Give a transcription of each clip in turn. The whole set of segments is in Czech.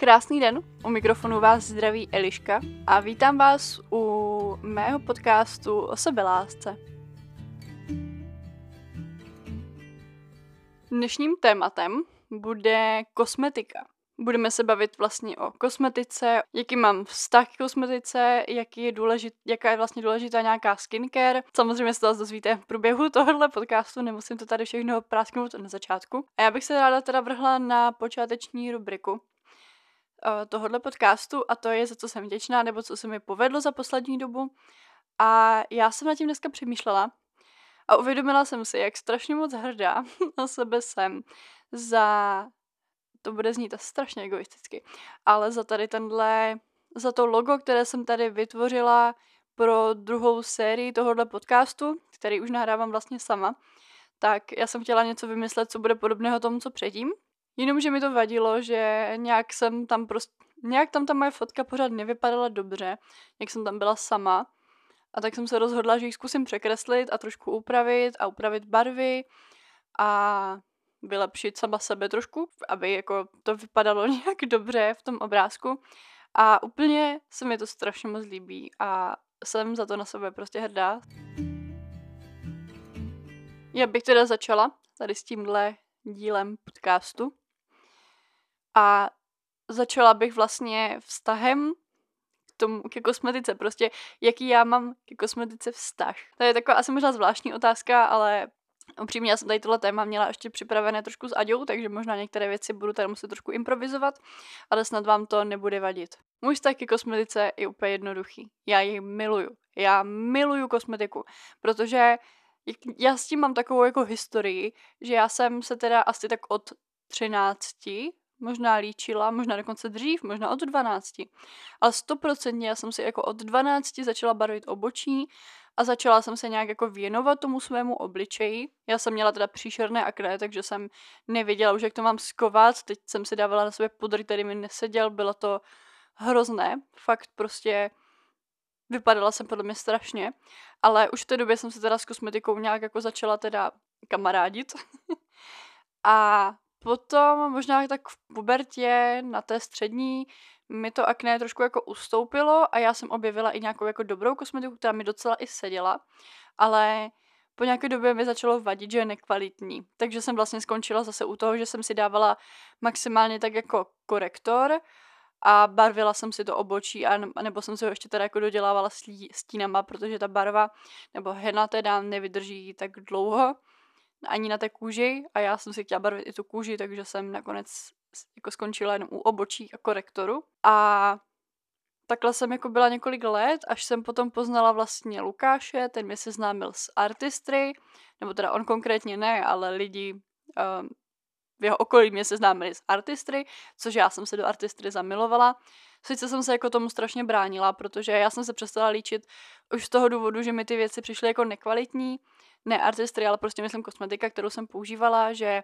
Krásný den, u mikrofonu vás zdraví Eliška a vítám vás u mého podcastu o sebelásce. Dnešním tématem bude kosmetika. Budeme se bavit vlastně o kosmetice, jaký mám vztah k kosmetice, jaký je důležit, jaká je vlastně důležitá nějaká skincare. Samozřejmě se to dozvíte v průběhu tohohle podcastu, nemusím to tady všechno prásknout na začátku. A já bych se ráda teda vrhla na počáteční rubriku tohohle podcastu a to je, za co jsem vděčná, nebo co se mi povedlo za poslední dobu. A já jsem na tím dneska přemýšlela a uvědomila jsem si, jak strašně moc hrdá na sebe jsem za to bude znít strašně egoisticky, ale za tady tenhle, za to logo, které jsem tady vytvořila pro druhou sérii tohohle podcastu, který už nahrávám vlastně sama, tak já jsem chtěla něco vymyslet, co bude podobného tomu, co předtím. Jenomže mi to vadilo, že nějak jsem tam prostě, nějak tam ta moje fotka pořád nevypadala dobře, jak jsem tam byla sama. A tak jsem se rozhodla, že ji zkusím překreslit a trošku upravit a upravit barvy a vylepšit sama sebe trošku, aby jako to vypadalo nějak dobře v tom obrázku. A úplně se mi to strašně moc líbí a jsem za to na sebe prostě hrdá. Já bych teda začala tady s tímhle dílem podcastu. A začala bych vlastně vztahem k tomu, ke kosmetice. Prostě jaký já mám ke kosmetice vztah. To je taková asi možná zvláštní otázka, ale Upřímně, já jsem tady tohle téma měla ještě připravené trošku s Aďou, takže možná některé věci budu tady muset trošku improvizovat, ale snad vám to nebude vadit. Můj vztah ke kosmetice je úplně jednoduchý. Já ji miluju. Já miluju kosmetiku, protože já s tím mám takovou jako historii, že já jsem se teda asi tak od 13 možná líčila, možná dokonce dřív, možná od 12. Ale stoprocentně já jsem si jako od 12 začala barvit obočí a začala jsem se nějak jako věnovat tomu svému obličeji. Já jsem měla teda příšerné akné, takže jsem nevěděla už, jak to mám skovat. Teď jsem si dávala na sebe pudr, který mi neseděl, bylo to hrozné. Fakt prostě vypadala jsem podle mě strašně. Ale už v té době jsem se teda s kosmetikou nějak jako začala teda kamarádit. a potom možná tak v pubertě, na té střední, mi to akné trošku jako ustoupilo a já jsem objevila i nějakou jako dobrou kosmetiku, která mi docela i seděla, ale po nějaké době mi začalo vadit, že je nekvalitní. Takže jsem vlastně skončila zase u toho, že jsem si dávala maximálně tak jako korektor a barvila jsem si to obočí, a nebo jsem si ho ještě teda jako dodělávala stínama, protože ta barva nebo hena teda nevydrží tak dlouho ani na té kůži a já jsem si chtěla barvit i tu kůži, takže jsem nakonec jako skončila jenom u obočí a korektoru. A takhle jsem jako byla několik let, až jsem potom poznala vlastně Lukáše, ten mě seznámil s artistry, nebo teda on konkrétně ne, ale lidi um, v jeho okolí mě seznámili s artistry, což já jsem se do artistry zamilovala. Sice jsem se jako tomu strašně bránila, protože já jsem se přestala líčit už z toho důvodu, že mi ty věci přišly jako nekvalitní, ne artistry, ale prostě myslím kosmetika, kterou jsem používala, že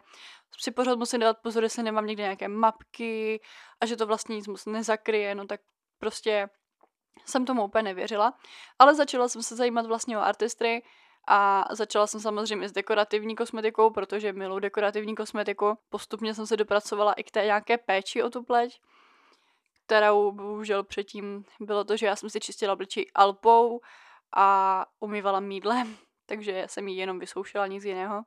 si pořád musím dát pozor, jestli nemám někde nějaké mapky a že to vlastně nic moc nezakryje, no tak prostě jsem tomu úplně nevěřila. Ale začala jsem se zajímat vlastně o artistry a začala jsem samozřejmě s dekorativní kosmetikou, protože miluji dekorativní kosmetiku. Postupně jsem se dopracovala i k té nějaké péči o tu pleť, kterou bohužel předtím bylo to, že já jsem si čistila obličej alpou a umývala mídlem takže jsem ji jenom vysoušela, nic jiného.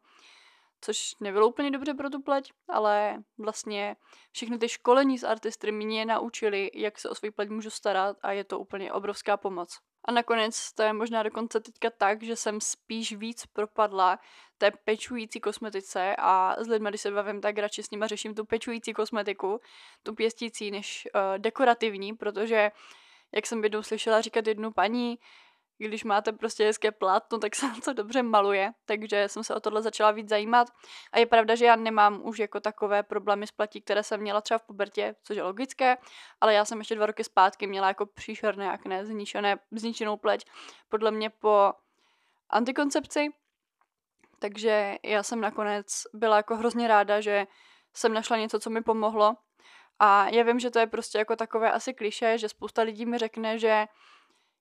Což nebylo úplně dobře pro tu pleť, ale vlastně všechny ty školení z artistry mě naučili, jak se o svůj pleť můžu starat a je to úplně obrovská pomoc. A nakonec to je možná dokonce teďka tak, že jsem spíš víc propadla té pečující kosmetice a s lidmi, když se bavím, tak radši s nima řeším tu pečující kosmetiku, tu pěstící, než uh, dekorativní, protože jak jsem jednou slyšela říkat jednu paní, když máte prostě hezké plátno, tak se to dobře maluje, takže jsem se o tohle začala víc zajímat. A je pravda, že já nemám už jako takové problémy s platí, které jsem měla třeba v pubertě, což je logické, ale já jsem ještě dva roky zpátky měla jako příšerné akné, zničené, zničenou pleť, podle mě po antikoncepci. Takže já jsem nakonec byla jako hrozně ráda, že jsem našla něco, co mi pomohlo. A já vím, že to je prostě jako takové asi kliše, že spousta lidí mi řekne, že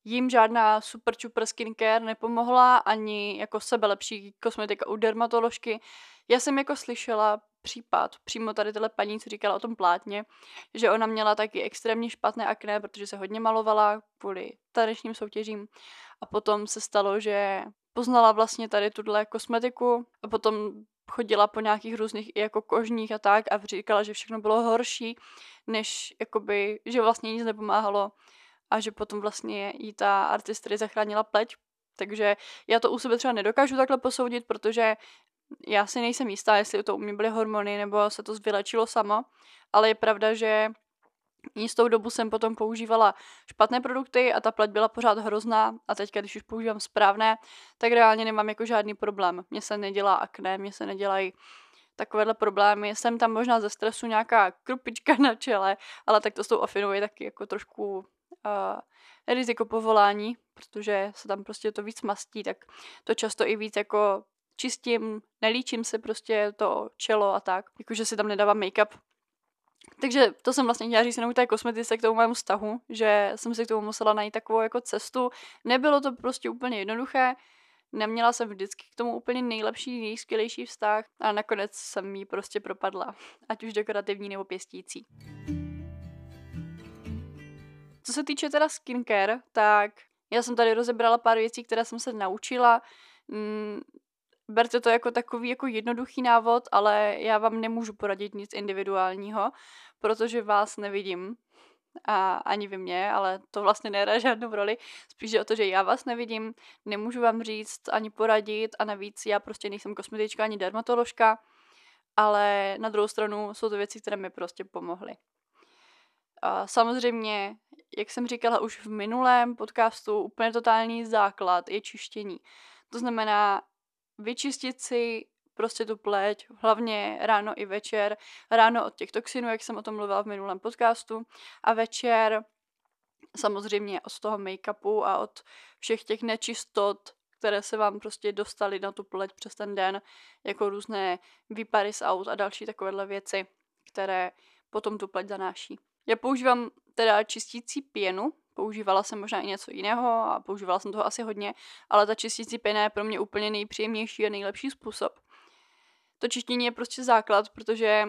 jim žádná super super skincare nepomohla, ani jako sebe lepší kosmetika u dermatoložky. Já jsem jako slyšela případ, přímo tady tyhle paní, co říkala o tom plátně, že ona měla taky extrémně špatné akné, protože se hodně malovala kvůli tanečním soutěžím a potom se stalo, že poznala vlastně tady tuhle kosmetiku a potom chodila po nějakých různých i jako kožních a tak a říkala, že všechno bylo horší, než jakoby, že vlastně nic nepomáhalo a že potom vlastně jí ta artistry zachránila pleť. Takže já to u sebe třeba nedokážu takhle posoudit, protože já si nejsem jistá, jestli to u mě byly hormony nebo se to vylečilo samo, ale je pravda, že Jistou dobu jsem potom používala špatné produkty a ta pleť byla pořád hrozná a teď, když už používám správné, tak reálně nemám jako žádný problém. Mně se nedělá akné, mně se nedělají takovéhle problémy. Jsem tam možná ze stresu nějaká krupička na čele, ale tak to s tou afinou je taky jako trošku uh, riziko povolání, protože se tam prostě to víc mastí, tak to často i víc jako čistím, nelíčím se prostě to čelo a tak, jakože si tam nedávám make-up, takže to jsem vlastně chtěla říct jenom té kosmetice, k tomu mému vztahu, že jsem si k tomu musela najít takovou jako cestu. Nebylo to prostě úplně jednoduché, neměla jsem vždycky k tomu úplně nejlepší, nejskvělejší vztah a nakonec jsem jí prostě propadla, ať už dekorativní nebo pěstící. Co se týče teda skincare, tak já jsem tady rozebrala pár věcí, které jsem se naučila. Mm, berte to jako takový jako jednoduchý návod, ale já vám nemůžu poradit nic individuálního, protože vás nevidím a ani vy mě, ale to vlastně nehraje žádnou roli. Spíš o to, že já vás nevidím, nemůžu vám říct ani poradit a navíc já prostě nejsem kosmetička ani dermatoložka, ale na druhou stranu jsou to věci, které mi prostě pomohly. A samozřejmě, jak jsem říkala už v minulém podcastu, úplně totální základ je čištění. To znamená, vyčistit si prostě tu pleť, hlavně ráno i večer. Ráno od těch toxinů, jak jsem o tom mluvila v minulém podcastu, a večer samozřejmě od toho make-upu a od všech těch nečistot, které se vám prostě dostaly na tu pleť přes ten den, jako různé výpary z aut a další takovéhle věci, které potom tu pleť zanáší. Já používám teda čistící pěnu, Používala jsem možná i něco jiného a používala jsem toho asi hodně, ale ta čistící pěna je pro mě úplně nejpříjemnější a nejlepší způsob. To čištění je prostě základ, protože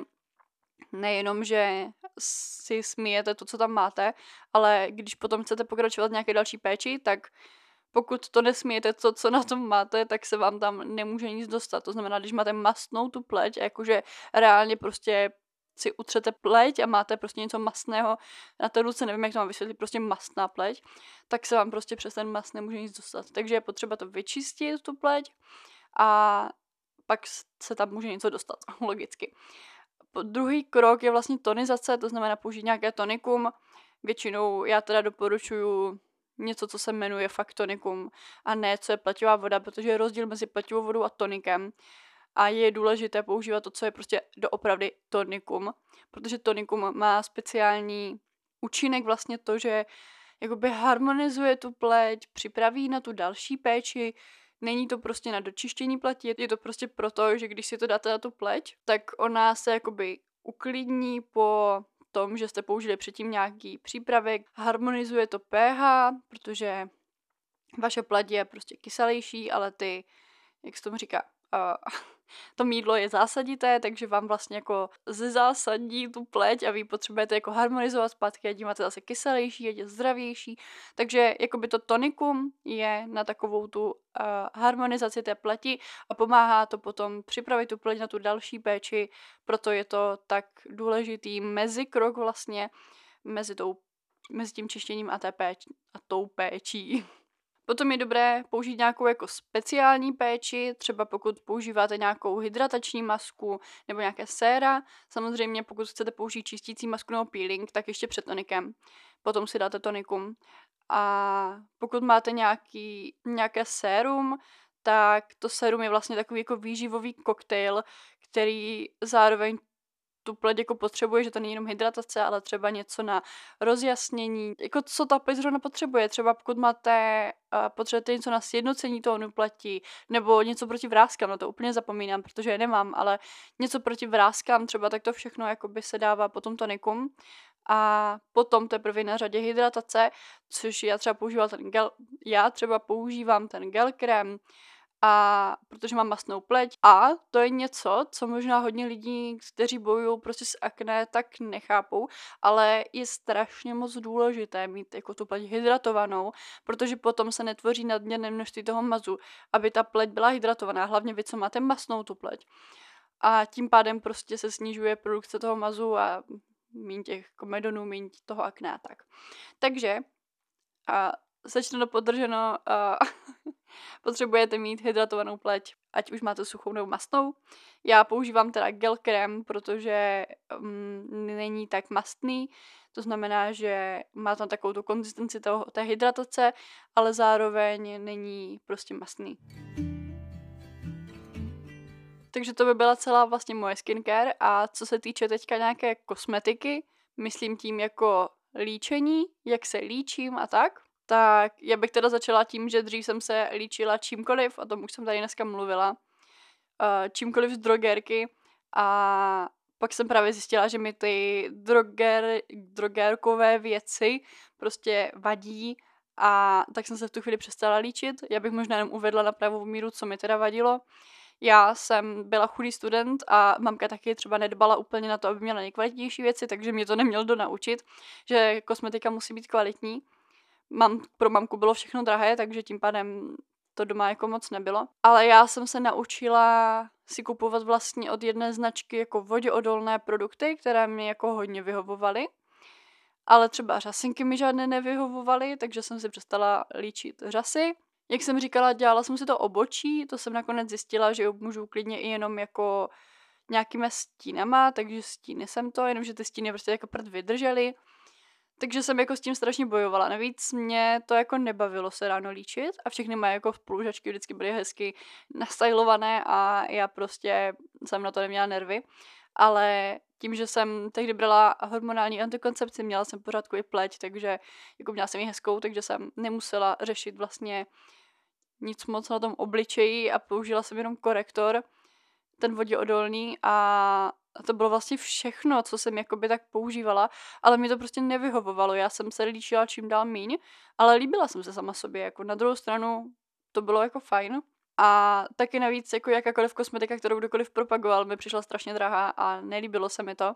nejenom, že si smíjete to, co tam máte, ale když potom chcete pokračovat v nějaké další péči, tak pokud to nesmíjete to, co na tom máte, tak se vám tam nemůže nic dostat. To znamená, když máte mastnou tu pleť, jakože reálně prostě si utřete pleť a máte prostě něco masného na té ruce, nevím, jak to mám vysvětlit, prostě mastná pleť, tak se vám prostě přes ten mast nemůže nic dostat. Takže je potřeba to vyčistit, tu pleť, a pak se tam může něco dostat, logicky. Druhý krok je vlastně tonizace, to znamená použít nějaké tonikum. Většinou já teda doporučuju něco, co se jmenuje fakt tonikum a ne, co je pleťová voda, protože je rozdíl mezi pleťovou vodou a tonikem a je důležité používat to, co je prostě doopravdy tonikum, protože tonikum má speciální účinek vlastně to, že jakoby harmonizuje tu pleť, připraví na tu další péči, není to prostě na dočištění pleti, je to prostě proto, že když si to dáte na tu pleť, tak ona se jakoby uklidní po tom, že jste použili předtím nějaký přípravek, harmonizuje to pH, protože vaše pleť je prostě kyselější, ale ty, jak se tomu říká, uh, to mídlo je zásadité, takže vám vlastně jako ze zásadí tu pleť a vy potřebujete jako harmonizovat zpátky, ať máte zase kyselější, ať je zdravější. Takže jakoby to tonikum je na takovou tu uh, harmonizaci té pleti a pomáhá to potom připravit tu pleť na tu další péči, proto je to tak důležitý mezikrok vlastně mezi, tou, mezi tím čištěním a, té péč, a tou péčí. Potom je dobré použít nějakou jako speciální péči, třeba pokud používáte nějakou hydratační masku nebo nějaké séra. Samozřejmě pokud chcete použít čistící masku nebo peeling, tak ještě před tonikem. Potom si dáte tonikum. A pokud máte nějaký, nějaké sérum, tak to sérum je vlastně takový jako výživový koktejl, který zároveň tu pleť jako potřebuje, že to není jenom hydratace, ale třeba něco na rozjasnění, jako co ta pleť zrovna potřebuje. Třeba pokud máte, uh, potřebujete něco na sjednocení tónu pleti, nebo něco proti vrázkám, na to úplně zapomínám, protože je nemám, ale něco proti vrázkám třeba, tak to všechno jakoby se dává potom tonikum. A potom teprve na řadě hydratace, což já třeba používám ten gel, já třeba používám ten gel krém, a protože mám masnou pleť. A to je něco, co možná hodně lidí, kteří bojují prostě s akné, tak nechápou, ale je strašně moc důležité mít jako tu pleť hydratovanou, protože potom se netvoří nadměrné množství toho mazu, aby ta pleť byla hydratovaná, hlavně vy, co máte masnou tu pleť. A tím pádem prostě se snižuje produkce toho mazu a méně těch komedonů, méně toho akné a tak. Takže a sečteno podrženo, potřebujete mít hydratovanou pleť, ať už máte suchou nebo mastnou. Já používám teda gel krém, protože um, není tak mastný, to znamená, že má tam takovou tu konzistenci toho, té hydratace, ale zároveň není prostě mastný. Takže to by byla celá vlastně moje skincare a co se týče teďka nějaké kosmetiky, myslím tím jako líčení, jak se líčím a tak, tak já bych teda začala tím, že dřív jsem se líčila čímkoliv, o tom už jsem tady dneska mluvila, eh, čímkoliv z drogerky a pak jsem právě zjistila, že mi ty droger, drogerkové věci prostě vadí a tak jsem se v tu chvíli přestala líčit. Já bych možná jenom uvedla na pravou míru, co mi teda vadilo. Já jsem byla chudý student a mamka taky třeba nedbala úplně na to, aby měla nejkvalitnější věci, takže mě to neměl do naučit, že kosmetika musí být kvalitní mám, pro mamku bylo všechno drahé, takže tím pádem to doma jako moc nebylo. Ale já jsem se naučila si kupovat vlastně od jedné značky jako voděodolné produkty, které mi jako hodně vyhovovaly. Ale třeba řasinky mi žádné nevyhovovaly, takže jsem si přestala líčit řasy. Jak jsem říkala, dělala jsem si to obočí, to jsem nakonec zjistila, že můžu klidně i jenom jako nějakýma stínama, takže stíny jsem to, jenomže ty stíny prostě jako prd vydržely. Takže jsem jako s tím strašně bojovala. Navíc mě to jako nebavilo se ráno líčit a všechny moje jako spolužačky vždycky byly hezky nastylované a já prostě jsem na to neměla nervy. Ale tím, že jsem tehdy brala hormonální antikoncepci, měla jsem pořádku i pleť, takže jako měla jsem ji hezkou, takže jsem nemusela řešit vlastně nic moc na tom obličeji a použila jsem jenom korektor, ten voděodolný a a to bylo vlastně všechno, co jsem jakoby tak používala, ale mi to prostě nevyhovovalo. Já jsem se líčila čím dál míň, ale líbila jsem se sama sobě. Jako na druhou stranu to bylo jako fajn. A taky navíc jako jakákoliv kosmetika, kterou kdokoliv propagoval, mi přišla strašně drahá a nelíbilo se mi to.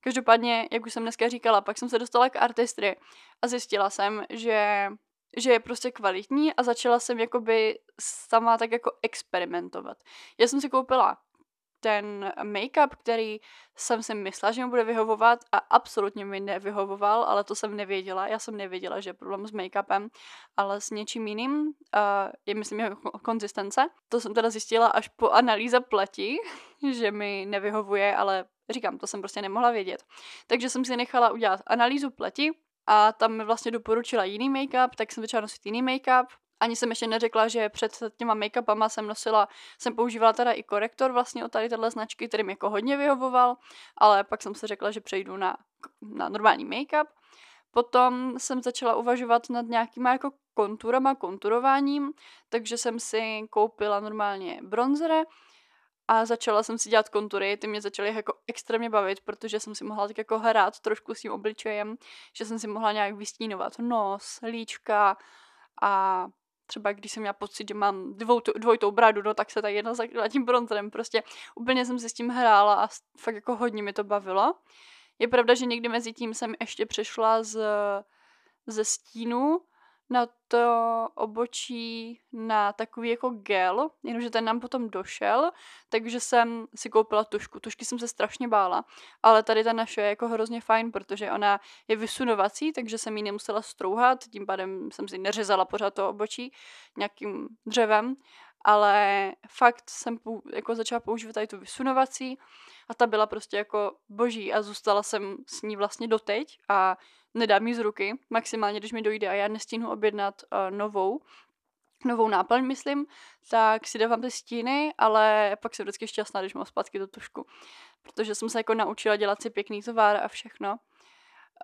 Každopádně, jak už jsem dneska říkala, pak jsem se dostala k artistry a zjistila jsem, že že je prostě kvalitní a začala jsem jakoby sama tak jako experimentovat. Já jsem si koupila ten make-up, který jsem si myslela, že mi bude vyhovovat a absolutně mi nevyhovoval, ale to jsem nevěděla. Já jsem nevěděla, že je problém s make-upem, ale s něčím jiným uh, je myslím jeho konzistence. To jsem teda zjistila až po analýze pleti, že mi nevyhovuje, ale říkám, to jsem prostě nemohla vědět. Takže jsem si nechala udělat analýzu pleti a tam mi vlastně doporučila jiný make-up, tak jsem začala nosit jiný make-up ani jsem ještě neřekla, že před těma make-upama jsem nosila, jsem používala teda i korektor vlastně od tady téhle značky, který mi jako hodně vyhovoval, ale pak jsem se řekla, že přejdu na, na normální make-up. Potom jsem začala uvažovat nad nějakýma jako konturama, konturováním, takže jsem si koupila normálně bronzere a začala jsem si dělat kontury, ty mě začaly jako extrémně bavit, protože jsem si mohla tak jako hrát trošku s tím obličejem, že jsem si mohla nějak vystínovat nos, líčka a třeba když jsem měla pocit, že mám dvoutou, dvojitou bradu, no tak se tak jedna zakryla tím bronzerem. Prostě úplně jsem si s tím hrála a fakt jako hodně mi to bavilo. Je pravda, že někdy mezi tím jsem ještě přešla z, ze stínu na to obočí na takový jako gel, jenomže ten nám potom došel, takže jsem si koupila tušku. Tušky jsem se strašně bála, ale tady ta naše je jako hrozně fajn, protože ona je vysunovací, takže jsem ji nemusela strouhat, tím pádem jsem si neřezala pořád to obočí nějakým dřevem, ale fakt jsem jako začala používat tady tu vysunovací a ta byla prostě jako boží a zůstala jsem s ní vlastně doteď a nedám mi z ruky, maximálně když mi dojde a já nestíhnu objednat uh, novou, novou náplň, myslím, tak si dávám ty stíny, ale pak jsem vždycky šťastná, když mám zpátky tu tušku. Protože jsem se jako naučila dělat si pěkný tvár a všechno.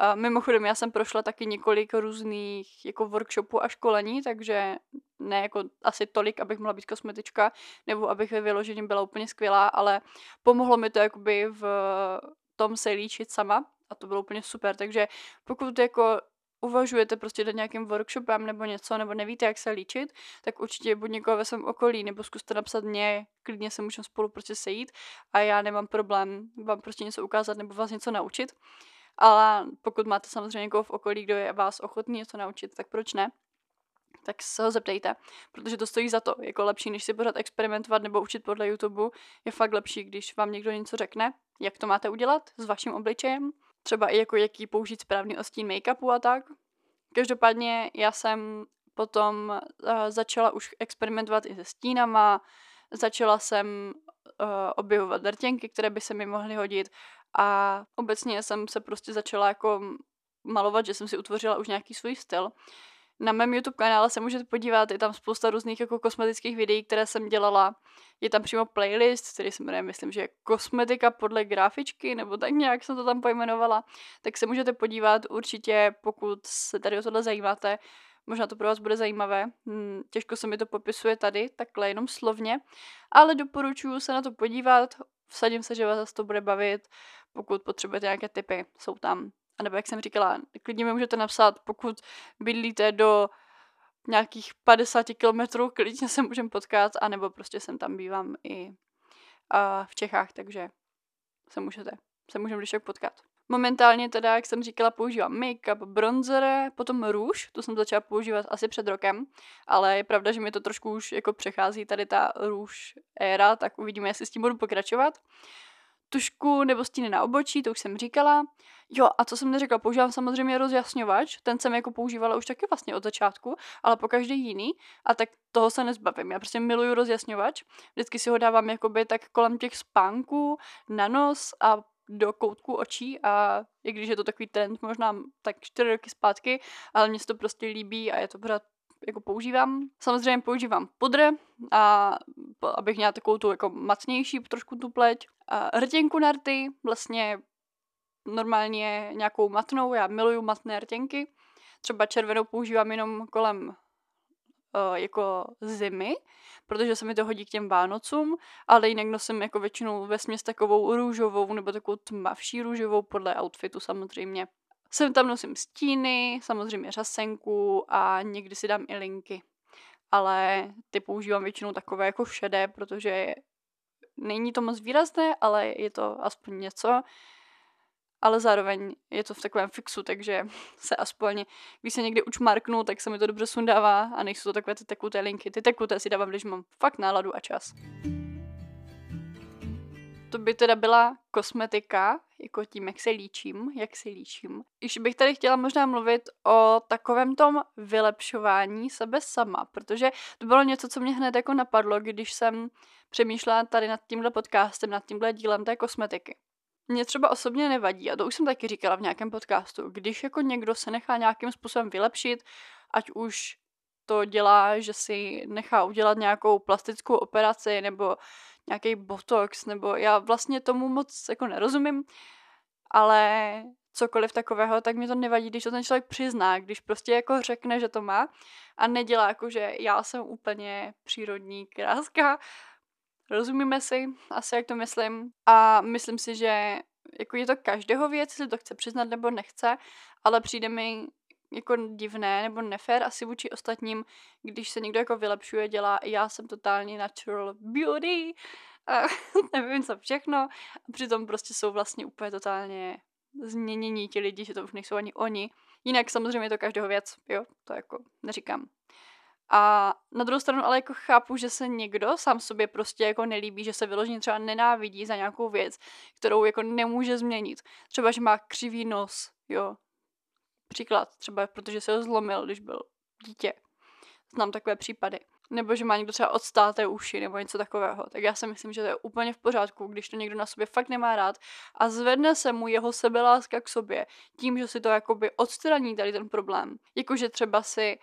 A mimochodem, já jsem prošla taky několik různých jako workshopů a školení, takže ne jako asi tolik, abych mohla být kosmetička, nebo abych ve vyložení byla úplně skvělá, ale pomohlo mi to jakoby v tom se líčit sama a to bylo úplně super, takže pokud jako uvažujete prostě do nějakým workshopem nebo něco, nebo nevíte, jak se líčit, tak určitě buď někoho ve svém okolí, nebo zkuste napsat mě, klidně se můžeme spolu prostě sejít a já nemám problém vám prostě něco ukázat nebo vás něco naučit. Ale pokud máte samozřejmě někoho v okolí, kdo je vás ochotný něco naučit, tak proč ne? tak se ho zeptejte, protože to stojí za to. Jako lepší, než si pořád experimentovat nebo učit podle YouTube, je fakt lepší, když vám někdo něco řekne, jak to máte udělat s vaším obličejem, třeba i jako jaký použít správný ostín make-upu a tak. Každopádně já jsem potom uh, začala už experimentovat i se stínama, začala jsem uh, objevovat drtěnky, které by se mi mohly hodit a obecně jsem se prostě začala jako malovat, že jsem si utvořila už nějaký svůj styl. Na mém YouTube kanále se můžete podívat, je tam spousta různých jako kosmetických videí, které jsem dělala. Je tam přímo playlist, který se jmenuje, myslím, že kosmetika podle grafičky, nebo tak nějak jsem to tam pojmenovala. Tak se můžete podívat určitě, pokud se tady o tohle zajímáte. Možná to pro vás bude zajímavé. Hm, těžko se mi to popisuje tady, takhle jenom slovně. Ale doporučuji se na to podívat. Vsadím se, že vás to bude bavit. Pokud potřebujete nějaké typy, jsou tam a nebo jak jsem říkala, klidně mi můžete napsat, pokud bydlíte do nějakých 50 kilometrů, klidně se můžeme potkat, anebo prostě jsem tam bývám i uh, v Čechách, takže se můžete, se můžeme když tak potkat. Momentálně teda, jak jsem říkala, používám make-up, bronzer, potom růž, to jsem začala používat asi před rokem, ale je pravda, že mi to trošku už jako přechází tady ta růž éra, tak uvidíme, jestli s tím budu pokračovat tušku nebo stíny na obočí, to už jsem říkala. Jo, a co jsem neřekla, používám samozřejmě rozjasňovač, ten jsem jako používala už taky vlastně od začátku, ale po každý jiný a tak toho se nezbavím. Já prostě miluju rozjasňovač, vždycky si ho dávám jakoby tak kolem těch spánků, na nos a do koutku očí a i když je to takový trend možná tak čtyři roky zpátky, ale mně se to prostě líbí a je to pořád jako používám. Samozřejmě používám pudr, a, abych měla takovou tu jako macnější trošku tu pleť. A rtěnku na rty, vlastně normálně nějakou matnou, já miluju matné rtěnky. Třeba červenou používám jenom kolem uh, jako zimy, protože se mi to hodí k těm Vánocům, ale jinak nosím jako většinou ve směs takovou růžovou nebo takovou tmavší růžovou podle outfitu samozřejmě. Sem tam nosím stíny, samozřejmě řasenku a někdy si dám i linky. Ale ty používám většinou takové jako šedé, protože není to moc výrazné, ale je to aspoň něco. Ale zároveň je to v takovém fixu, takže se aspoň, když se někdy učmarknu, tak se mi to dobře sundává a nejsou to takové ty tekuté linky. Ty tekuté si dávám, když mám fakt náladu a čas to by teda byla kosmetika, jako tím, jak se líčím, jak se líčím. Když bych tady chtěla možná mluvit o takovém tom vylepšování sebe sama, protože to bylo něco, co mě hned jako napadlo, když jsem přemýšlela tady nad tímhle podcastem, nad tímhle dílem té kosmetiky. Mně třeba osobně nevadí, a to už jsem taky říkala v nějakém podcastu, když jako někdo se nechá nějakým způsobem vylepšit, ať už to dělá, že si nechá udělat nějakou plastickou operaci nebo nějaký botox, nebo já vlastně tomu moc jako nerozumím, ale cokoliv takového, tak mi to nevadí, když to ten člověk přizná, když prostě jako řekne, že to má a nedělá jako, že já jsem úplně přírodní kráska. Rozumíme si, asi jak to myslím. A myslím si, že jako je to každého věc, jestli to chce přiznat nebo nechce, ale přijde mi jako divné nebo nefér asi vůči ostatním, když se někdo jako vylepšuje, dělá já jsem totální natural beauty a nevím co všechno a přitom prostě jsou vlastně úplně totálně změnění ti lidi, že to už nejsou ani oni. Jinak samozřejmě je to každého věc, jo, to jako neříkám. A na druhou stranu ale jako chápu, že se někdo sám sobě prostě jako nelíbí, že se vyloženě třeba nenávidí za nějakou věc, kterou jako nemůže změnit. Třeba, že má křivý nos, jo, Příklad, třeba protože se ho zlomil, když byl dítě. Znám takové případy. Nebo že má někdo třeba odstáté uši nebo něco takového. Tak já si myslím, že to je úplně v pořádku, když to někdo na sobě fakt nemá rád a zvedne se mu jeho sebeláska k sobě tím, že si to jakoby odstraní tady ten problém. Jakože třeba si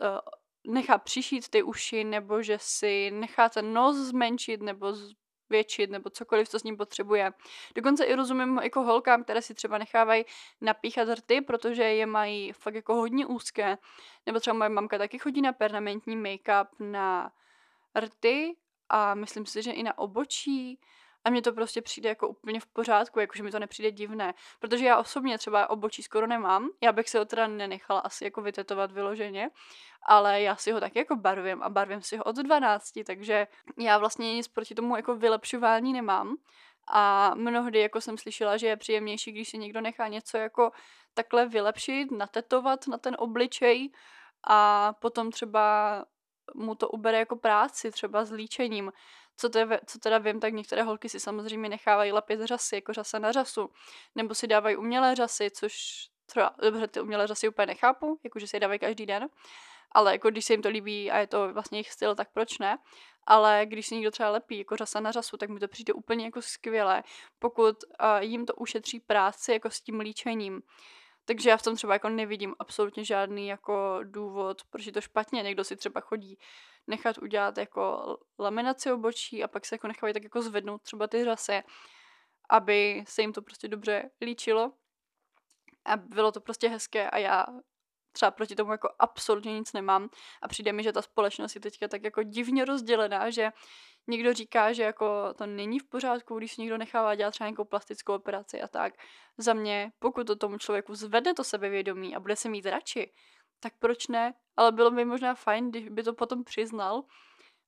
uh, nechá přišít ty uši, nebo že si nechá ten nos zmenšit, nebo zvětšit, nebo cokoliv, co s ním potřebuje. Dokonce i rozumím jako holkám, které si třeba nechávají napíchat rty, protože je mají fakt jako hodně úzké. Nebo třeba moje mamka taky chodí na permanentní make-up na rty a myslím si, že i na obočí. A mně to prostě přijde jako úplně v pořádku, jakože mi to nepřijde divné. Protože já osobně třeba obočí skoro nemám, já bych se ho teda nenechala asi jako vytetovat vyloženě, ale já si ho taky jako barvím a barvím si ho od 12, takže já vlastně nic proti tomu jako vylepšování nemám. A mnohdy jako jsem slyšela, že je příjemnější, když si někdo nechá něco jako takhle vylepšit, natetovat na ten obličej a potom třeba mu to ubere jako práci, třeba s líčením. Co, te, co teda vím, tak některé holky si samozřejmě nechávají lepit řasy, jako řasa na řasu. Nebo si dávají umělé řasy, což třeba, dobře, ty umělé řasy úplně nechápu, jakože si je dávají každý den. Ale jako když se jim to líbí a je to vlastně jejich styl, tak proč ne? Ale když si někdo třeba lepí jako řasa na řasu, tak mi to přijde úplně jako skvělé, pokud uh, jim to ušetří práci jako s tím líčením. Takže já v tom třeba jako nevidím absolutně žádný jako důvod, proč je to špatně. Někdo si třeba chodí nechat udělat jako laminaci obočí a pak se jako nechávají tak jako zvednout třeba ty řasy, aby se jim to prostě dobře líčilo. A bylo to prostě hezké a já třeba proti tomu jako absolutně nic nemám a přijde mi, že ta společnost je teďka tak jako divně rozdělená, že někdo říká, že jako to není v pořádku, když někdo nechává dělat třeba nějakou plastickou operaci a tak. Za mě, pokud to tomu člověku zvedne to sebevědomí a bude se mít radši, tak proč ne? Ale bylo by možná fajn, když by to potom přiznal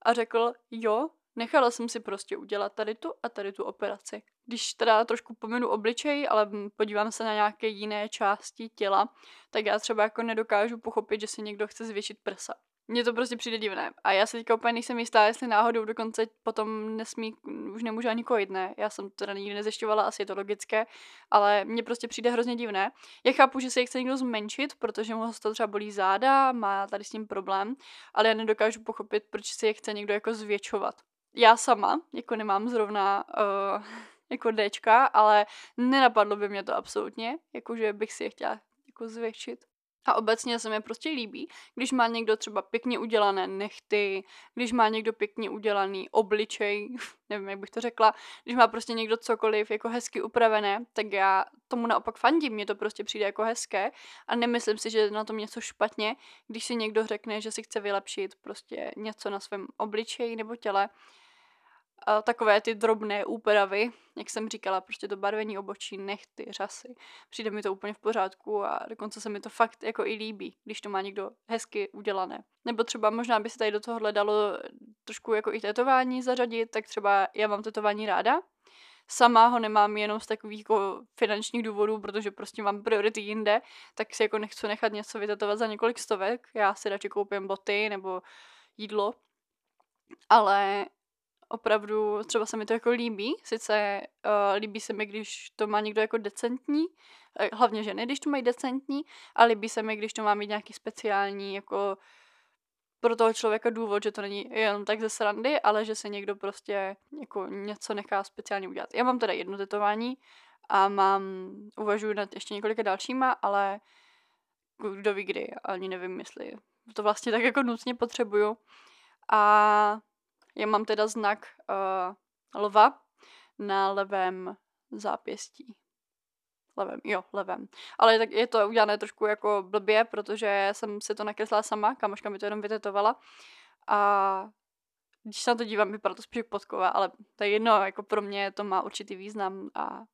a řekl, jo, nechala jsem si prostě udělat tady tu a tady tu operaci. Když teda trošku pominu obličej, ale podívám se na nějaké jiné části těla, tak já třeba jako nedokážu pochopit, že si někdo chce zvětšit prsa. Mně to prostě přijde divné. A já se teďka úplně nejsem jistá, jestli náhodou dokonce potom nesmí, už nemůžu ani kojit, ne. Já jsem teda nikdy nezešťovala, asi je to logické, ale mně prostě přijde hrozně divné. Já chápu, že se je chce někdo zmenšit, protože mu to třeba bolí záda, má tady s tím problém, ale já nedokážu pochopit, proč si je chce někdo jako zvětšovat. Já sama, jako nemám zrovna uh, jako Dčka, ale nenapadlo by mě to absolutně, jakože bych si je chtěla jako zvětšit. A obecně se mi prostě líbí, když má někdo třeba pěkně udělané nechty, když má někdo pěkně udělaný obličej, nevím, jak bych to řekla, když má prostě někdo cokoliv jako hezky upravené, tak já tomu naopak fandím, mně to prostě přijde jako hezké a nemyslím si, že je na tom něco špatně, když si někdo řekne, že si chce vylepšit prostě něco na svém obličeji nebo těle, takové ty drobné úpravy, jak jsem říkala, prostě to barvení obočí, nechty, řasy. Přijde mi to úplně v pořádku a dokonce se mi to fakt jako i líbí, když to má někdo hezky udělané. Nebo třeba možná by se tady do toho hledalo trošku jako i tetování zařadit, tak třeba já mám tetování ráda, sama ho nemám jenom z takových jako finančních důvodů, protože prostě mám priority jinde, tak si jako nechci nechat něco vytetovat za několik stovek. Já si radši koupím boty nebo jídlo. Ale opravdu třeba se mi to jako líbí, sice uh, líbí se mi, když to má někdo jako decentní, uh, hlavně ženy, když to mají decentní, a líbí se mi, když to má mít nějaký speciální jako pro toho člověka důvod, že to není jenom tak ze srandy, ale že se někdo prostě jako něco nechá speciálně udělat. Já mám teda jedno tetování a mám, uvažuji nad ještě několika dalšíma, ale kdo ví kdy, ani nevím, jestli to vlastně tak jako nutně potřebuju. A já mám teda znak uh, lva na levém zápěstí. Levém, jo, levém. Ale tak je to udělané trošku jako blbě, protože jsem si to nakreslila sama, kamoška mi to jenom vytetovala. A když se na to dívám, vypadá to spíš podkova, ale to je jedno, jako pro mě to má určitý význam a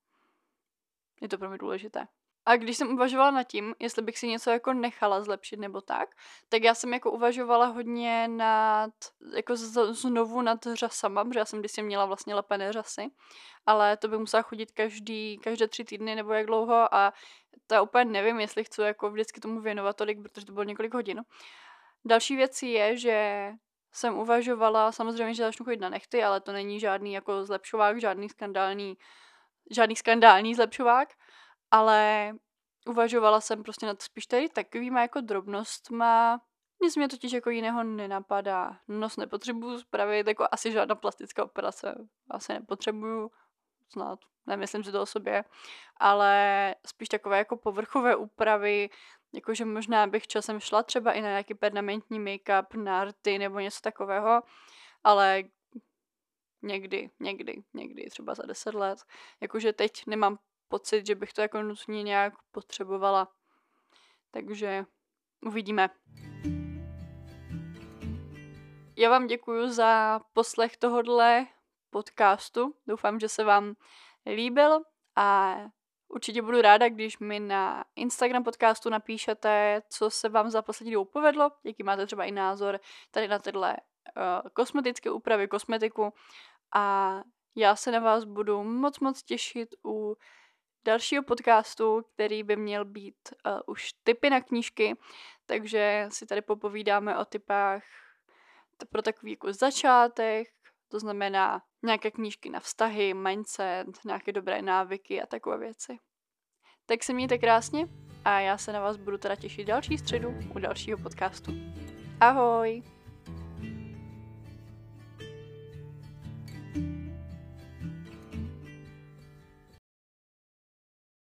je to pro mě důležité. A když jsem uvažovala nad tím, jestli bych si něco jako nechala zlepšit nebo tak, tak já jsem jako uvažovala hodně nad, jako z, znovu nad řasama, protože já jsem kdysi měla vlastně lepené řasy, ale to bych musela chodit každý, každé tři týdny nebo jak dlouho a to já úplně nevím, jestli chci jako vždycky tomu věnovat tolik, protože to bylo několik hodin. Další věc je, že jsem uvažovala, samozřejmě, že začnu chodit na nechty, ale to není žádný jako zlepšovák, žádný skandální, žádný skandální zlepšovák, ale uvažovala jsem prostě nad spíš tady takovýma jako drobnostma. Nic mě totiž jako jiného nenapadá. Nos nepotřebuju spravit, jako asi žádná plastická operace asi nepotřebuju, snad, nemyslím si to o sobě, ale spíš takové jako povrchové úpravy, Jakože možná bych časem šla třeba i na nějaký permanentní make-up, na arty nebo něco takového, ale někdy, někdy, někdy, třeba za deset let. Jakože teď nemám pocit, že bych to jako nutně nějak potřebovala. Takže uvidíme. Já vám děkuji za poslech tohodle podcastu. Doufám, že se vám líbil a určitě budu ráda, když mi na Instagram podcastu napíšete, co se vám za poslední dobu povedlo, jaký máte třeba i názor tady na tyhle uh, kosmetické úpravy, kosmetiku a já se na vás budu moc moc těšit u dalšího podcastu, který by měl být uh, už typy na knížky, takže si tady popovídáme o typách pro takový jako začátek, to znamená nějaké knížky na vztahy, mindset, nějaké dobré návyky a takové věci. Tak se mějte krásně a já se na vás budu teda těšit další středu u dalšího podcastu. Ahoj!